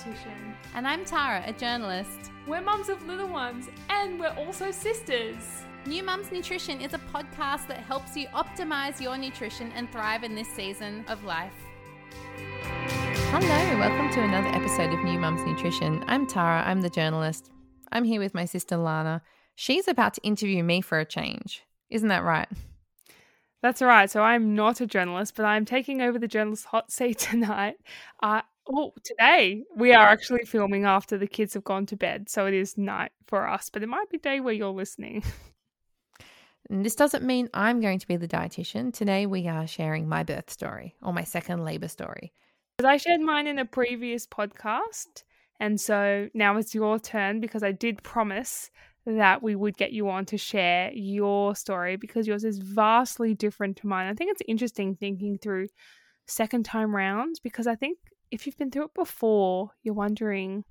dietitian. And I'm Tara, a journalist. We're mums of little ones, and we're also sisters. New Mums Nutrition is a podcast that helps you optimize your nutrition and thrive in this season of life. Hello, welcome to another episode of New Mums Nutrition. I'm Tara, I'm the journalist. I'm here with my sister Lana. She's about to interview me for a change. Isn't that right? That's right. So I'm not a journalist, but I'm taking over the journalist hot seat tonight. Uh, oh, today we are actually filming after the kids have gone to bed. So it is night for us, but it might be day where you're listening. And this doesn't mean I'm going to be the dietitian. Today we are sharing my birth story or my second labor story. Because I shared mine in a previous podcast. And so now it's your turn because I did promise that we would get you on to share your story because yours is vastly different to mine. I think it's interesting thinking through second time rounds because I think if you've been through it before, you're wondering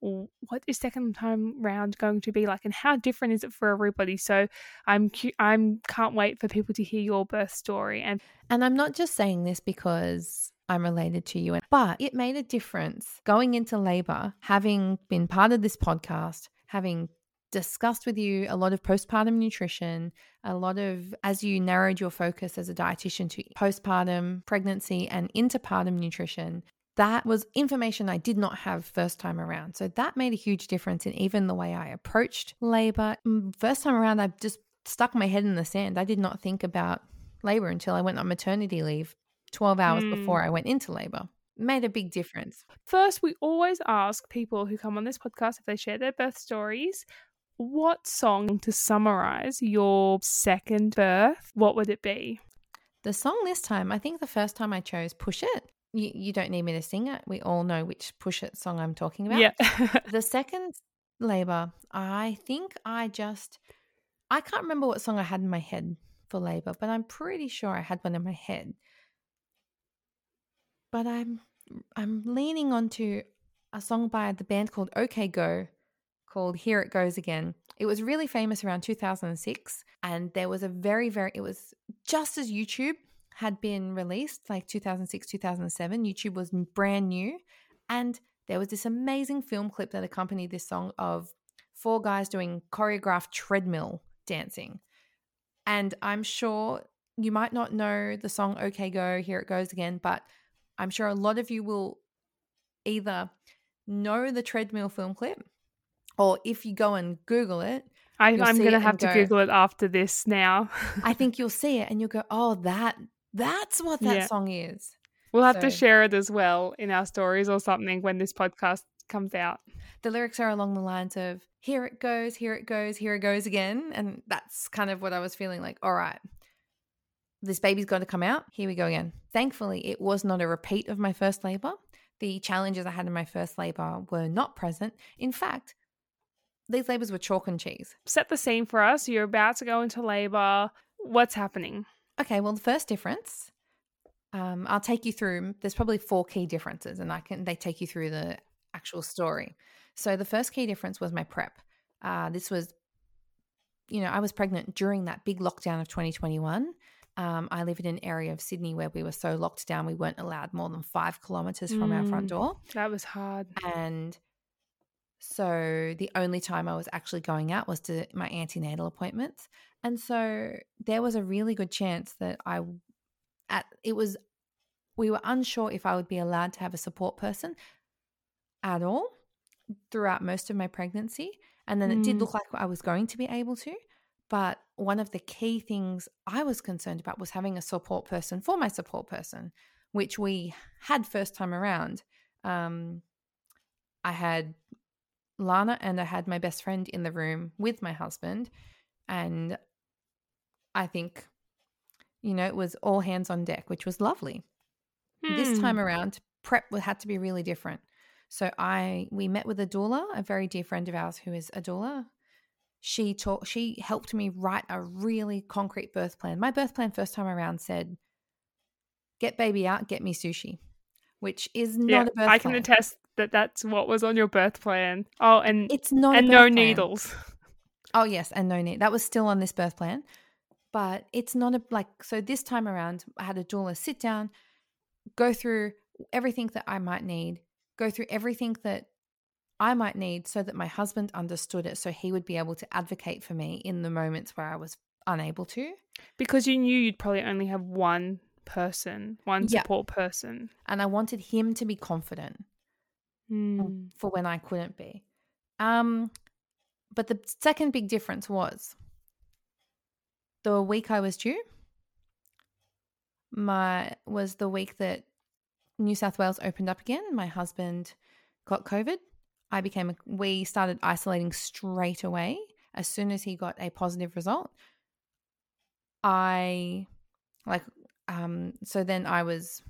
what is second time round going to be like and how different is it for everybody so i'm i'm can't wait for people to hear your birth story and and i'm not just saying this because I'm related to you. But it made a difference going into labor, having been part of this podcast, having discussed with you a lot of postpartum nutrition, a lot of, as you narrowed your focus as a dietitian to postpartum, pregnancy, and intrapartum nutrition. That was information I did not have first time around. So that made a huge difference in even the way I approached labor. Mm, first time around, I just stuck my head in the sand. I did not think about labor until I went on maternity leave 12 hours mm. before I went into labor. Made a big difference. First, we always ask people who come on this podcast if they share their birth stories, what song to summarize your second birth, what would it be? The song this time, I think the first time I chose Push It. You, you don't need me to sing it. We all know which Push It song I'm talking about. Yeah. the second labor, I think I just, I can't remember what song I had in my head for labor, but I'm pretty sure I had one in my head but I'm I'm leaning onto a song by the band called OK Go called Here It Goes Again. It was really famous around 2006 and there was a very very it was just as YouTube had been released like 2006 2007 YouTube was brand new and there was this amazing film clip that accompanied this song of four guys doing choreographed treadmill dancing. And I'm sure you might not know the song OK Go, Here It Goes Again, but I'm sure a lot of you will either know the treadmill film clip or if you go and Google it. I, am going to have to Google it after this now. I think you'll see it and you'll go, oh, that that's what that yeah. song is. We'll have so, to share it as well in our stories or something when this podcast comes out. The lyrics are along the lines of, here it goes, here it goes, here it goes again. And that's kind of what I was feeling like, all right, this baby's going to come out. Here we go again. Thankfully, it was not a repeat of my first labor. The challenges I had in my first labor were not present. In fact, these labors were chalk and cheese. Set the scene for us. You're about to go into labor. What's happening? Okay, well, the first difference, um, I'll take you through. There's probably four key differences, and I can they take you through the actual story. So the first key difference was my prep. Uh, this was, you know, I was pregnant during that big lockdown of 2021. Um, I live in an area of Sydney where we were so locked down, we weren't allowed more than five kilometers from mm, our front mm, door. That was hard. And so the only time I was actually going out was to my antenatal appointments. And so there was a really good chance that I, at it was, we were unsure if I would be allowed to have a support person at all throughout most of my pregnancy. And then mm. it did mm. look like I was going to be able to. But one of the key things I was concerned about was having a support person for my support person, which we had first time around. Um, I had Lana and I had my best friend in the room with my husband. And I think, you know, it was all hands on deck, which was lovely. Hmm. This time around, prep had to be really different. So I we met with a doula, a very dear friend of ours who is a doula, she taught she helped me write a really concrete birth plan. My birth plan first time around said, "Get baby out, get me sushi," which is not yeah, a birth. I can plan. attest that that's what was on your birth plan. Oh, and it's not and no plan. needles. Oh yes, and no need. That was still on this birth plan, but it's not a like. So this time around, I had a doula sit down, go through everything that I might need, go through everything that I might need so that my husband understood it so he would be able to advocate for me in the moments where I was unable to. Because you knew you'd probably only have one person, one Yeah. support person. And I wanted him to be confident Mm. for when I couldn't be. Um, but the second big difference was the week I was due. My was the week that New South Wales opened up again. My husband got COVID. I became a, we started isolating straight away as soon as he got a positive result. I like um so then I was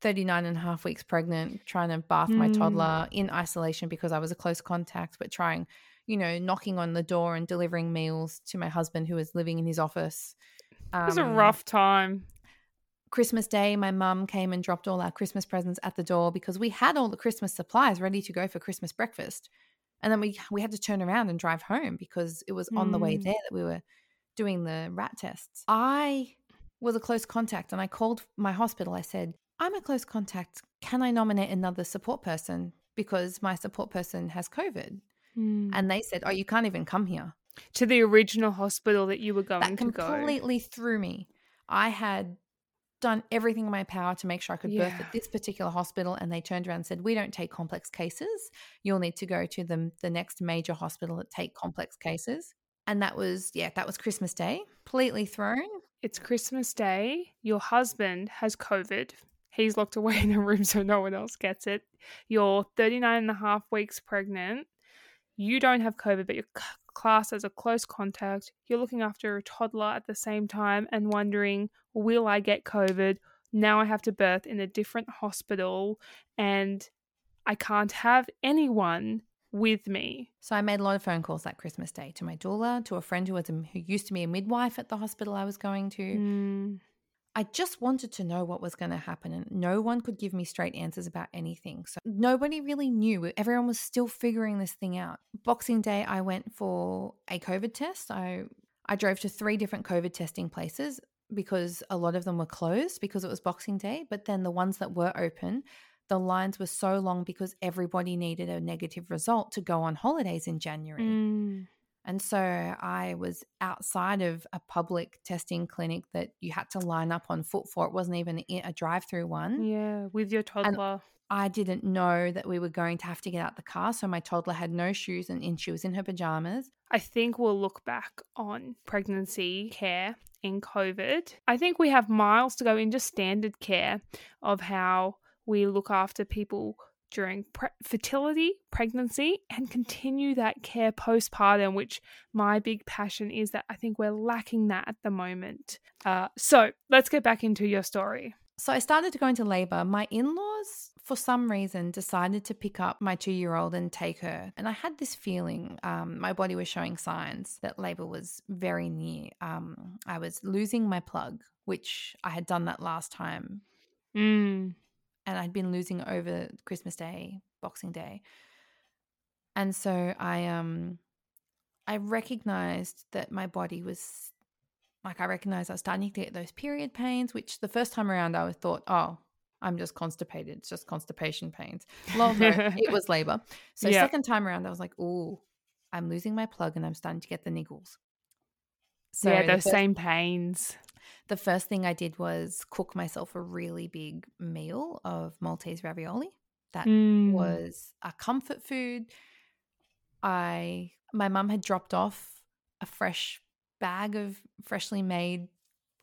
39 and a half weeks pregnant, trying to bath my Mm. toddler in isolation because I was a close contact, but trying, you know, knocking on the door and delivering meals to my husband who was living in his office. It was a Um, rough time. Christmas Day, my mum came and dropped all our Christmas presents at the door because we had all the Christmas supplies ready to go for Christmas breakfast. And then we we had to turn around and drive home because it was on the way Mm. there that we were doing the rat tests. I was a close contact and I called my hospital. I said, I'm a close contact. Can I nominate another support person because my support person has COVID? Mm. And they said, Oh, you can't even come here to the original hospital that you were going that to go. completely threw me. I had done everything in my power to make sure I could birth at this particular hospital, and they turned around and said, "We don't take complex cases. You'll need to go to the the next major hospital that take complex cases." And that was yeah, that was Christmas Day. Completely thrown. It's Christmas Day. Your husband has COVID. He's locked away in a room so no one else gets it. You're 39 and a half weeks pregnant. You don't have COVID, but you're c- classed as a close contact. You're looking after a toddler at the same time and wondering, will I get COVID? Now I have to birth in a different hospital and I can't have anyone with me. So I made a lot of phone calls that Christmas Day to my doula, to a friend who was a, who used to be a midwife at the hospital I was going to. Mm. I just wanted to know what was going to happen, and no one could give me straight answers about anything. So nobody really knew. Everyone was still figuring this thing out. Boxing Day, I went for a COVID test. I I drove to three different COVID testing places because a lot of them were closed because it was Boxing Day. But then the ones that were open, the lines were so long because everybody needed a negative result to go on holidays in January. Mm. And so I was outside of a public testing clinic that you had to line up on foot for. It wasn't even a a drive-through one. Yeah, with your toddler. I didn't know that we were going to have to get out the car. So my toddler had no shoes and, and she was in her pajamas. I think we'll look back on pregnancy care in COVID. I think we have miles to go in just standard care of how we look after people during pre- fertility, pregnancy, and continue that care postpartum, which my big passion is that I think we're lacking that at the moment. Uh, so let's get back into your story. So I started to go into labor. My in laws, for some reason, decided to pick up my two year old and take her. And I had this feeling um, my body was showing signs that labor was very near. Um, I was losing my plug, which I had done that last time. Mm. And I'd been losing over Christmas Day, Boxing Day. And so I um I recognized that my body was like I recognized I was starting to get those period pains, which the first time around I was thought, oh, I'm just constipated. It's just constipation pains. No, it was labor. So Yeah. second time around I was like, oh, I'm losing my plug and I'm starting to get the niggles. So yeah, the those same pains. the first thing I did was cook myself a really big meal of Maltese ravioli. That Mm. was a comfort food. I my mum had dropped off a fresh bag of freshly made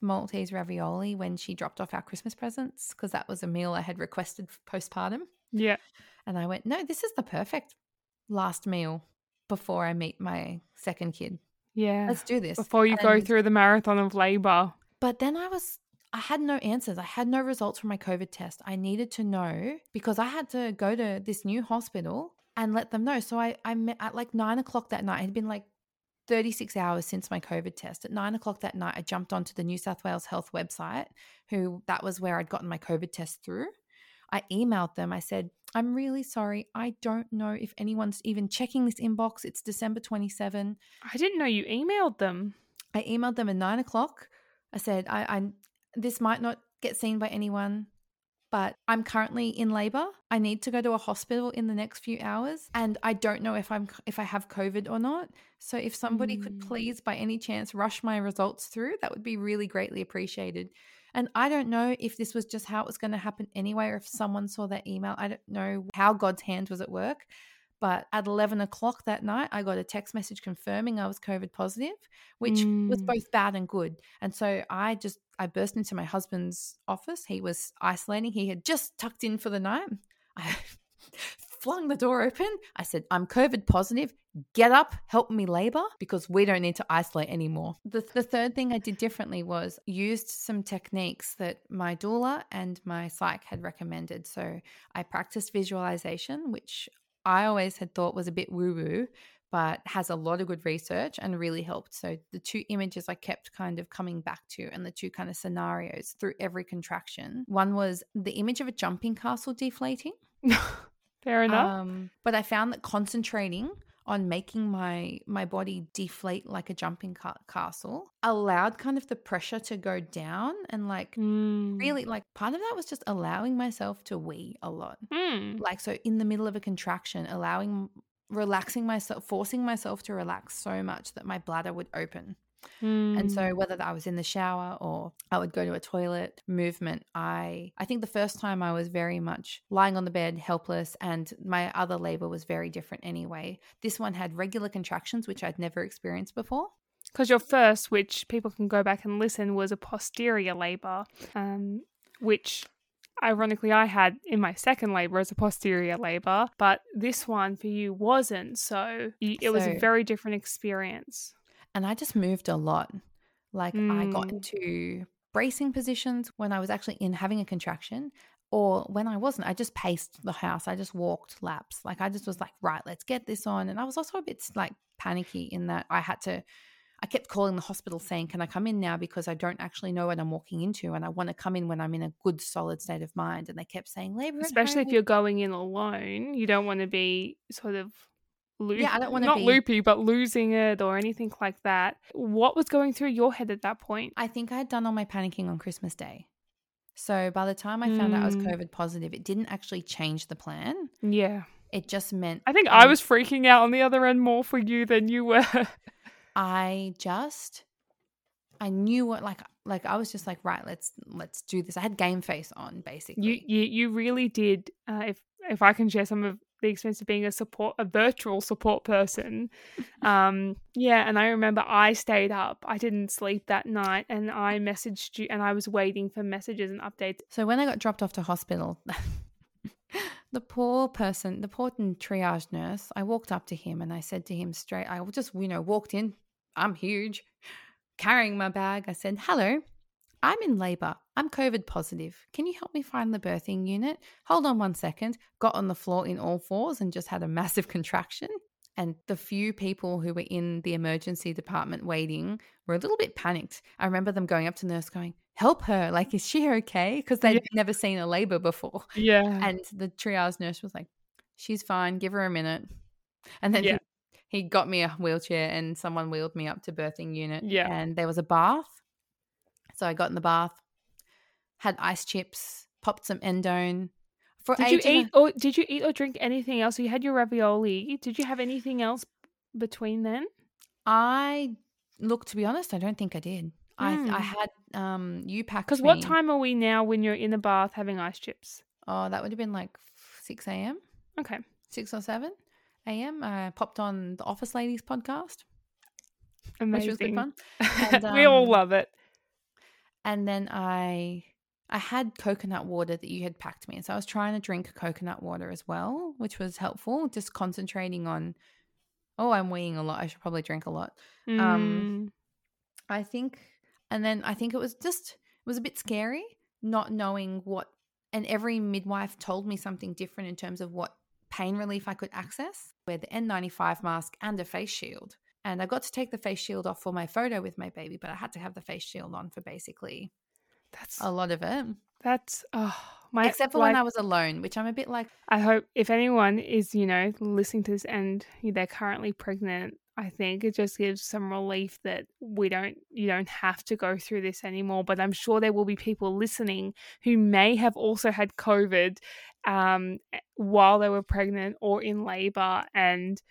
Maltese ravioli when she dropped off our Christmas presents because that was a meal I had requested postpartum. Yeah. And I went, no, this is the perfect last meal before I meet my second kid. Yeah. Let's do this. Before you go through the marathon of labor. But then I was, I had no answers. I had no results from my COVID test. I needed to know because I had to go to this new hospital and let them know. So I, I met at like nine o'clock that night. It had been like 36 hours since my COVID test. At nine o'clock that night, I jumped onto the New South Wales Health website, who that was where I'd gotten my COVID test through. I emailed them. I said, I'm really sorry. I don't know if anyone's even checking this inbox. It's December 27. I didn't know you emailed them. I emailed them at nine o'clock. I said, I, I this might not get seen by anyone, but I'm currently in labor. I need to go to a hospital in the next few hours and I don't know if I'm if I have COVID or not. So if somebody mm. could please by any chance rush my results through, that would be really greatly appreciated. And I don't know if this was just how it was going to happen anyway, or if someone saw that email. I don't know how God's hand was at work. But at 11 o'clock that night, I got a text message confirming I was COVID positive, which mm. was both bad and good. And so I just, I burst into my husband's office. He was isolating. He had just tucked in for the night. I flung the door open. I said, I'm COVID positive. Get up, help me labor because we don't need to isolate anymore. The, the third thing I did differently was used some techniques that my doula and my psych had recommended. So I practiced visualization, which I always had thought was a bit woo woo, but has a lot of good research and really helped. So the two images I kept kind of coming back to and the two kind of scenarios through every contraction. One was the image of a jumping castle deflating. Fair enough. Um, but I found that concentrating on making my my body deflate like a jumping ca- castle allowed kind of the pressure to go down and like mm. really like part of that was just allowing myself to wee a lot mm. like so in the middle of a contraction allowing relaxing myself forcing myself to relax so much that my bladder would open Mm. And so hmm. whether I was in the shower or I would go to a toilet movement, I I think the first time I was very much lying on the bed helpless and my other labor was very different anyway. This one had regular contractions which I'd never experienced before. Because your first, which people can go back and listen, was a posterior labor, um, which ironically I had in my second labor as a posterior labor, but this one for you wasn't. So it so, was a very different experience and I just moved a lot. Like mm. I got mm. into bracing positions when I was actually in having a contraction or when I wasn't, I just paced the house. I just walked laps. Like I just was like, right, let's get this on. And I was also a bit like panicky in that I had to, I kept calling the hospital saying, can I come in now? Because I don't actually know what I'm walking into. And I want to come in when I'm in a good, solid state of mind. And they kept saying, labor. Especially if you're going in alone, you don't want to be sort of yeah, I don't want to not be loopy, but losing it or anything like that. What was going through your head at that point? I think I had done all my panicking on Christmas Day. So by the time I found mm. out I was hmm. COVID positive, it didn't actually change the plan. Yeah. It just meant I think I was freaking out on the other end more for you than you were. I just I knew what like like I was just like right let's let's do this. I had game face on basically. You you you really did. Uh, if if I can share some of the experience of being a support a virtual support person. Um yeah and i remember i stayed up. I didn't sleep that night and i messaged you and i was waiting for messages and updates. So when i got dropped off to hospital the poor person the poor triage nurse i walked up to him and i said to him straight i just you know walked in. I'm huge carrying my bag. I said hello I'm in labor. I'm COVID positive. Can you help me find the birthing unit? Hold on one second. Got on the floor in all fours and just had a massive contraction. And the few people who were in the emergency department waiting were a little bit panicked. I remember them going up to nurse going, Help her. Like, is she okay? Because they'd yeah. never seen a labor before. Yeah. And the triage nurse was like, She's fine. Give her a minute. And then yeah. he, he got me a wheelchair and someone wheeled me up to birthing unit. Yeah. And there was a bath so I got in the bath, had ice chips, popped some endone. For did you eat or did you eat or drink anything else? So you had your ravioli. Did you have anything else between then? I look to be honest, I don't think I did. Mm. I I hmm. had um you packed because what time are we now when you're in the bath having ice chips? Oh, that would have been like six a.m. Okay, six or seven a.m. I popped on the Office Ladies podcast, Amazing. which was good fun. And, um, we all um, love it and then I I had coconut water that you had packed me. So I was trying to drink coconut water as well, which was helpful. Just concentrating on oh, I'm weeing a lot. I should probably drink a lot. Um, mm. Um I think and then I think it was just it was a bit scary not knowing what and every midwife told me something different in terms of what pain relief I could access. Wear the N95 mask and a face shield. And I got to take the face shield off for my photo with my baby, but I had to have the face shield on for basically that's a lot of it. That's oh my except for like, when I was alone, which I'm a bit like I hope if anyone is, you know, listening to this and they're currently pregnant, I think it just gives some relief that we don't you don't have to go through this anymore. But I'm sure there will be people listening who may have also had COVID um, while they were pregnant or in labor. And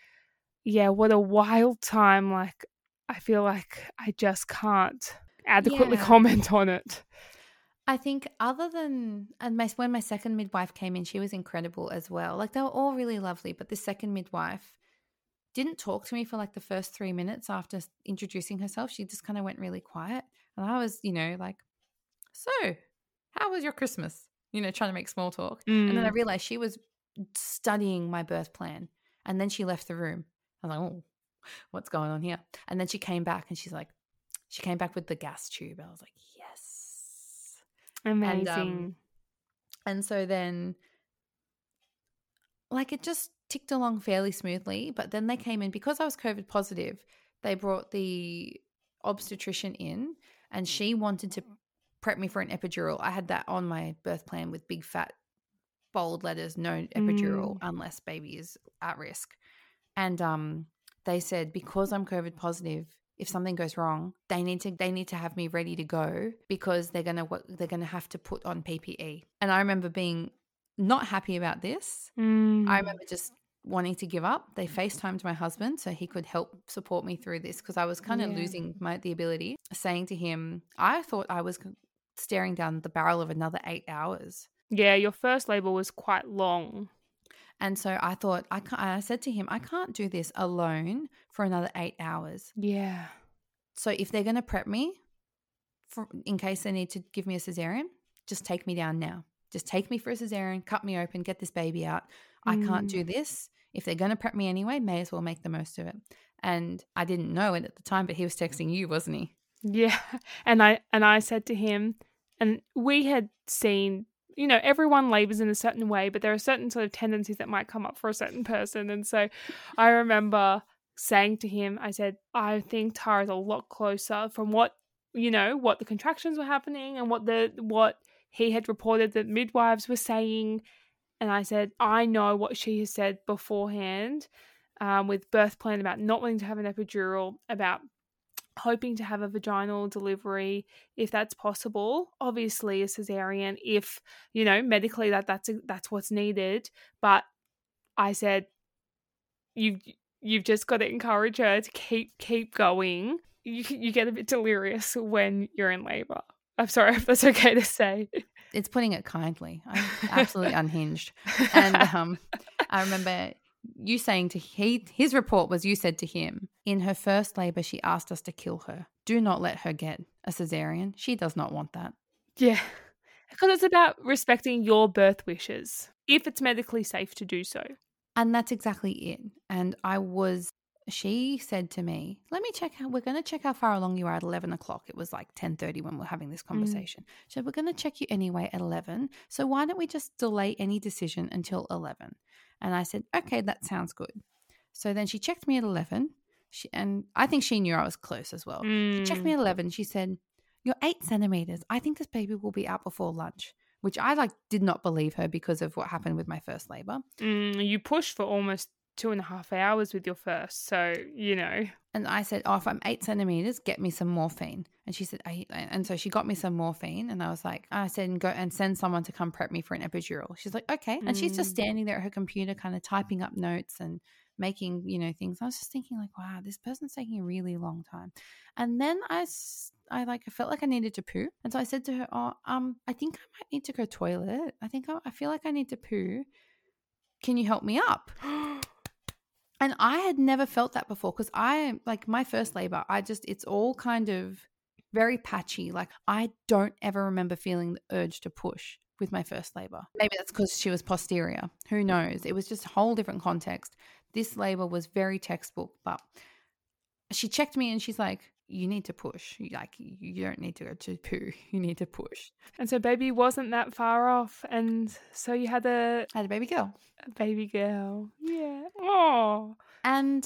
yeah, what a wild time! Like I feel like I just can't adequately Yeah. comment on it. I think other than and my when my second midwife came in, she was incredible as well. Like they were all really lovely, but the second midwife didn't talk to me for like the first three minutes after introducing herself. She just kind of went really quiet, and I was, you know, like, "So, how was your Christmas?" You know, trying to make small talk, and then I Mm. realized she was studying my birth plan, and then she left the room. I was like, "Oh, what's going on here?" And then she came back, and she's like, she came back with the gas tube. I was like, "Yes." Amazing. um, And so then, like, it just ticked along fairly smoothly. But then they came in because I was COVID positive, they brought the obstetrician in and she wanted to prep me for an epidural. I had that on my birth plan with big fat bold letters no epidural Mm. unless baby is at risk. And um, they said because I'm COVID positive, if something goes wrong, they need to they need to have me ready to go because they're gonna they're gonna have to put on PPE. And I remember being not happy about this. Mm. I remember just wanting to give up. They FaceTimed my husband so he could help support me through this because I was kind of Yeah. losing my the ability. Saying to him, I thought I was staring down the barrel of another eight hours. Yeah, your first labor was quite long. And so I thought I can't, I said to him, I can't do this alone for another eight hours. Yeah. So if they're going to prep me for, in case they need to give me a cesarean, just take me down now. Just take me for a cesarean, cut me open, get this baby out. I can't Mm. do this. If they're going to prep me anyway, may as well make the most of it. And I didn't know it at the time, but he was texting you, wasn't he? Yeah. And I and I said to him and we had seen you know everyone labors in a certain way but there are certain sort of tendencies that might come up for a certain person. And so I remember saying to him I said I think Tara's a lot closer from what you know what the contractions were happening and what the what he had reported that midwives were saying. And I said I know what she has said beforehand um, with birth plan about not wanting to have an epidural about hoping to have a vaginal delivery if that's possible obviously a cesarean if you know medically that that's that's what's needed but i said you you've just got to encourage her to keep keep going you you get a bit delirious when you're in labor i'm sorry if that's okay to say It's putting it kindly. I'm absolutely unhinged. And um, I remember you saying to he his report was you said to him in her first labor she asked us to kill her. Do not let her get a cesarean. She does not want that. yeah because it's about respecting your birth wishes if it's medically safe to do so And that's exactly it. And I was she said to me, "Let me check. How, we're going to check how far along you are at eleven o'clock. It was like ten thirty when we we're having this mm. conversation. She said, "We're going to check you anyway at eleven. So why don't we just delay any decision until 11? And I said, "Okay, that sounds good." So then she checked me at eleven. She and I think she knew I was close as well. She checked Mm. me at eleven. She said, "You're eight centimeters. I think this baby will be out before lunch." Which I like did not believe her because of what happened with my first labor. Mm, you pushed for almost two and a half hours with your first, so you know. And I said, "Oh, if I'm eight centimeters, get me some morphine." And she said, "I." And so she got me some morphine, and I was like, I said, "Go and send someone to come prep me for an epidural." She's like, "Okay." And she's just Mm. standing there at her computer, kind of typing up notes and making, you know, things. I was just thinking, like, wow, this person's taking a really long time. And then i i like, I felt like I needed to poo, and so I said to her, "Oh, um, I think I might need to go toilet. I think I, I feel like I need to poo. Can you help me up?" And I had never felt that before because I, like my first labor, I just, it's all kind of very patchy. Like I don't ever remember feeling the urge to push with my first labor. Maybe that's because she was posterior. Who knows? It was just a whole different context. This labor was very textbook, but she checked me and she's like, you need to push. Like, you don't need to go to poo. You need to push. And so baby wasn't that far off, and so you had a, I had a baby girl. a baby girl. Yeah. Oh. And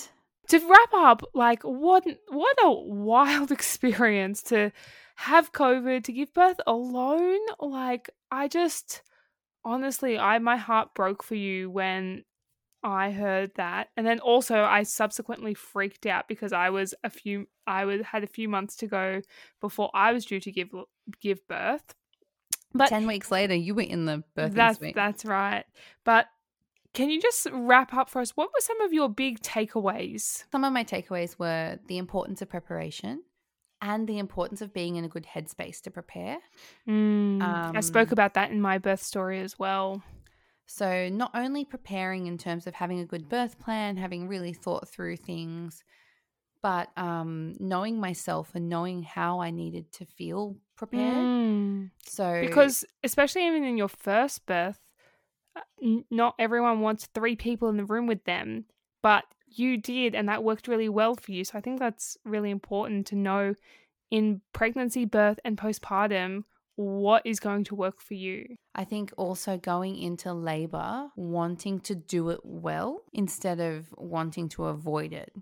To wrap up, like what what a wild experience to have COVID, to give birth alone. Like I just honestly, I my heart broke for you when I heard that. And then also I subsequently freaked out because I was a few I was had a few months to go before I was due to give give birth. But 10 weeks later you were in the birth that's, suite. That's right. But can you just wrap up for us? What were some of your big takeaways? Some of my takeaways were the importance of preparation and the importance of being in a good headspace to prepare. Mm, um, I spoke about that in my birth story as well. So, not only preparing in terms of having a good birth plan, having really thought through things, but um, knowing myself and knowing how I needed to feel prepared. Mm. So, because especially even in your first birth, uh, not everyone wants three people in the room with them, but you did, and that worked really well for you. So, I think that's really important to know in pregnancy, birth, and postpartum what is going to work for you. I think also going into labor wanting to do it well instead of wanting to avoid it.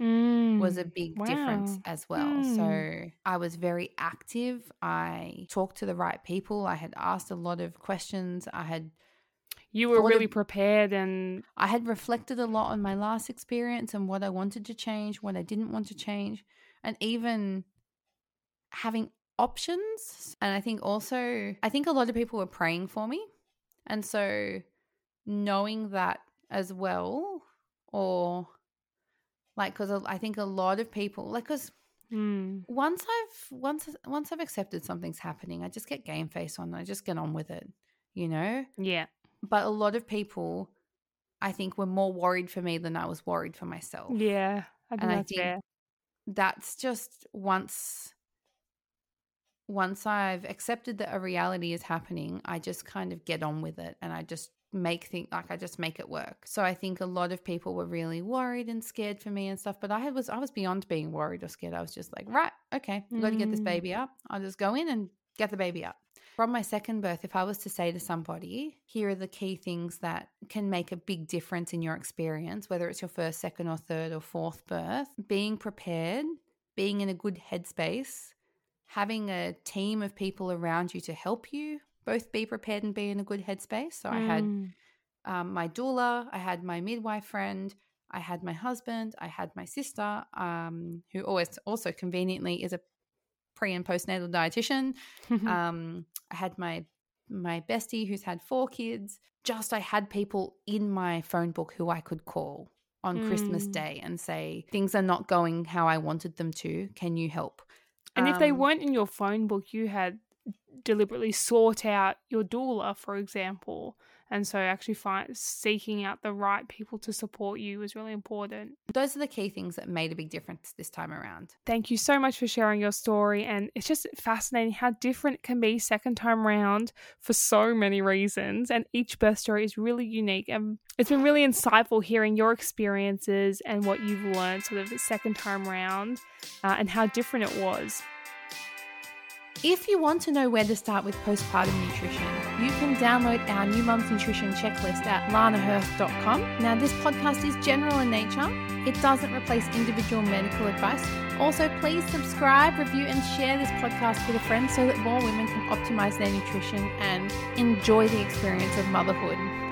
Mm, was a big wow. difference as well. Mm. So I was very active. I talked to the right people. I had asked a lot of questions. I had you were really of, prepared and I had reflected a lot on my last experience and what I wanted to change, what I didn't want to change, and even having options. And I think also, I think a lot of people were praying for me. And so knowing that as well, or like, because I think a lot of people, like, because mm. once I've once once I've accepted something's happening, I just get game face on. I just get on with it, you know. Yeah. But a lot of people, I think, were more worried for me than I was worried for myself. Yeah, I and I think fair. that's just once once I've accepted that a reality is happening, I just kind of get on with it and I just make things like I just make it work. So I think a lot of people were really worried and scared for me and stuff, but I was I was beyond being worried or scared. I was just like, right, okay, I've got to get this mm. baby up. I'll just go in and get the baby up. From my second birth, if I was to say to somebody, here are the key things that can make a big difference in your experience, whether it's your first, second, or third, or fourth birth, being prepared, being in a good headspace, having a team of people around you to help you both be prepared and be in a good headspace. So mm. I had mm. um, my doula, I had my midwife friend, I had my husband, I had my sister, um, who always also conveniently is a pre and postnatal dietitian. um, I had my my bestie who's had four kids. Just I had people in my phone book who I could call on mm. Christmas Day and say things are not going how I wanted them to. Can you help? And um, if they um, weren't in your phone book, you had deliberately sought out your doula, for example. And so actually find seeking out the right people to support you is really important. Those are the key things that made a big difference this time around. Thank you so much for sharing your story and it's just fascinating how different it can be second time round for so many reasons and each birth story is really unique and it's been really insightful hearing your experiences and what you've learned sort of the second time round uh, and how different it was. If you want to know where to start with postpartum nutrition, you can download our New Mums Nutrition checklist at lanahirth.com. Now, this podcast is general in nature, it doesn't replace individual medical advice. Also, please subscribe, review, and share this podcast with a friend so that more women can optimize their nutrition and enjoy the experience of motherhood.